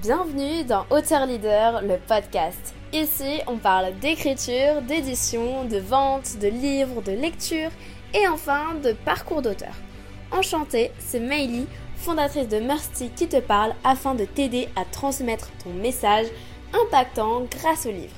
Bienvenue dans Auteur Leader, le podcast. Ici, on parle d'écriture, d'édition, de vente, de livres, de lecture et enfin de parcours d'auteur. Enchantée, c'est Meili, fondatrice de Mercy qui te parle afin de t'aider à transmettre ton message impactant grâce au livre.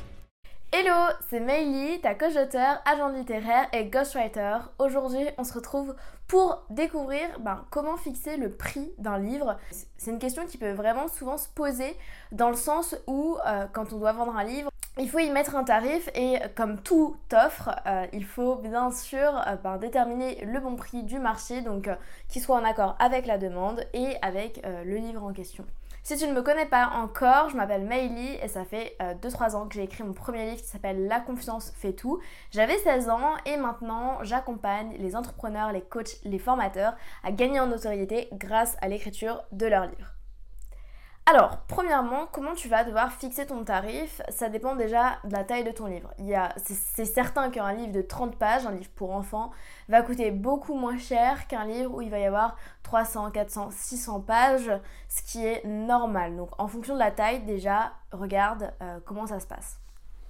Hello, c'est Meili, ta coach d'auteur, agent littéraire et ghostwriter. Aujourd'hui, on se retrouve pour découvrir ben, comment fixer le prix d'un livre. C'est une question qui peut vraiment souvent se poser dans le sens où, euh, quand on doit vendre un livre, il faut y mettre un tarif et comme tout offre, euh, il faut bien sûr euh, ben, déterminer le bon prix du marché, donc qui soit en accord avec la demande et avec le livre en question. Si tu ne me connais pas encore, je m'appelle Meili et ça fait 2-3 euh, ans que j'ai écrit mon premier livre qui s'appelle La confiance fait tout. J'avais 16 ans et maintenant j'accompagne les entrepreneurs, les coachs, les formateurs à gagner en notoriété grâce à l'écriture de leurs livres. Alors, premièrement, comment tu vas devoir fixer ton tarif? Ça dépend déjà de la taille de ton livre. c'est, certain qu'un livre de 30 pages, un livre pour enfants, va coûter beaucoup moins cher qu'un livre où il va y avoir 300, 400, 600 pages, ce qui est normal. Donc, en fonction de la taille, déjà, regarde euh, comment ça se passe.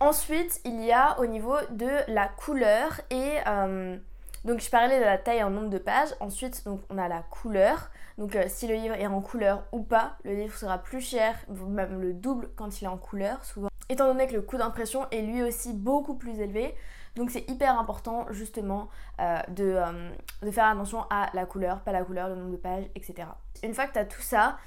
Ensuite, il y a au niveau de la couleur et euh, donc je parlais de la taille en nombre de pages. Ensuite, donc on a la couleur. Donc euh, si le livre est en couleur ou pas, le livre sera plus cher, même le double quand il est en couleur souvent. Étant donné que le coût d'impression est lui aussi beaucoup plus élevé, donc c'est hyper important justement euh, euh, de, faire attention à la couleur, pas la couleur, le nombre de pages, etc. Une fois que tu as tout ça,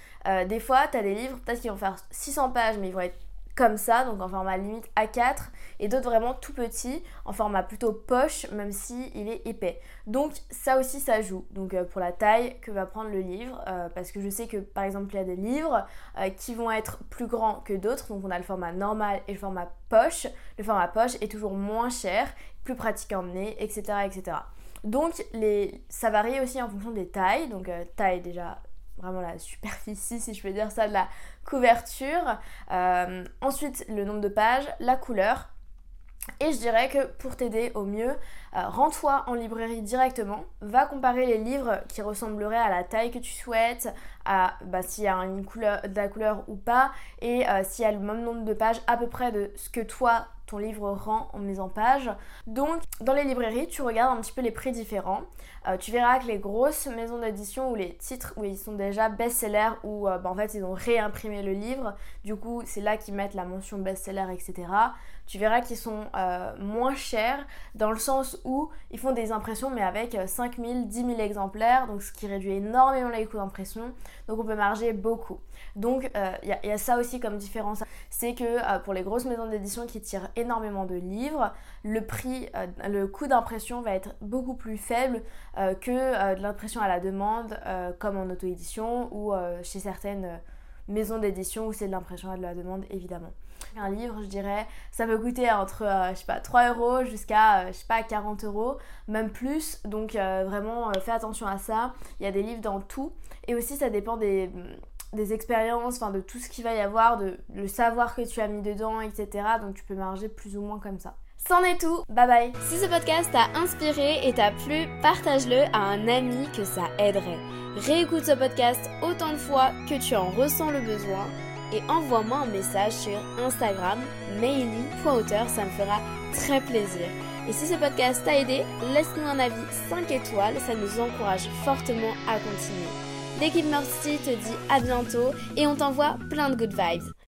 des fois tu as des livres, peut-être qu'ils vont faire 600 pages, mais ils vont être comme ça, donc en format limite A4, et d'autres vraiment tout petits, en format plutôt poche, même si il est épais. Donc ça aussi ça joue, donc euh, pour la taille que va prendre le livre, euh, parce que je sais que par exemple il y a des livres euh, qui vont être plus grands que d'autres, donc on a le format normal et le format poche. Le format poche est toujours moins cher, plus pratique à emmener, etc. etc. Donc ça varie aussi en fonction des tailles, donc taille déjà vraiment la superficie, si je peux dire ça, de la couverture. Euh, ensuite, le nombre de pages, la couleur. Et je dirais que pour t'aider au mieux, euh, rends-toi en librairie directement, va comparer les livres qui ressembleraient à la taille que tu souhaites, à bah, s'il y a une couleur, de la couleur ou pas, et euh, s'il y a le même nombre de pages à peu près de ce que toi ton livre rend en mise en page. Donc dans les librairies, tu regardes un petit peu les prix différents. Euh, tu verras que les grosses maisons d'édition ou les titres où ils sont déjà best-sellers ou bah, en fait ils ont réimprimé le livre, du coup c'est là qu'ils mettent la mention best-seller, etc. Tu verras qu'ils sont moins chers dans le sens où ils font des impressions mais avec 5000, 10 000 exemplaires, donc ce qui réduit énormément les coûts d'impression, donc on peut marger beaucoup. Donc il euh, y, a ça aussi comme différence, c'est que euh, pour les grosses maisons d'édition qui tirent énormément de livres, le prix, euh, le coût d'impression va être beaucoup plus faible que de l'impression à la demande, comme en auto-édition ou chez certaines maisons d'édition où c'est de l'impression à de la demande évidemment. Un livre, je dirais, ça peut coûter entre, euh, je sais pas, 3 euros jusqu'à, euh, je sais pas, 40 euros, même plus. Donc euh, vraiment, fais attention à ça. Il y a des livres dans tout. Et aussi, ça dépend des, des expériences, enfin de tout ce qu'il va y avoir, de le savoir que tu as mis dedans, etc. Donc tu peux marger plus ou moins comme ça. C'en est tout, bye bye Si ce podcast t'a inspiré et t'a plu, partage-le à un ami que ça aiderait. Réécoute ce podcast autant de fois que tu en ressens le besoin et envoie-moi un message sur Instagram, maily.auteur, ça me fera très plaisir. Et si ce podcast t'a aidé, laisse-nous un avis 5 étoiles, ça nous encourage fortement à continuer. L'équipe Mercy te dit à bientôt et on t'envoie plein de good vibes.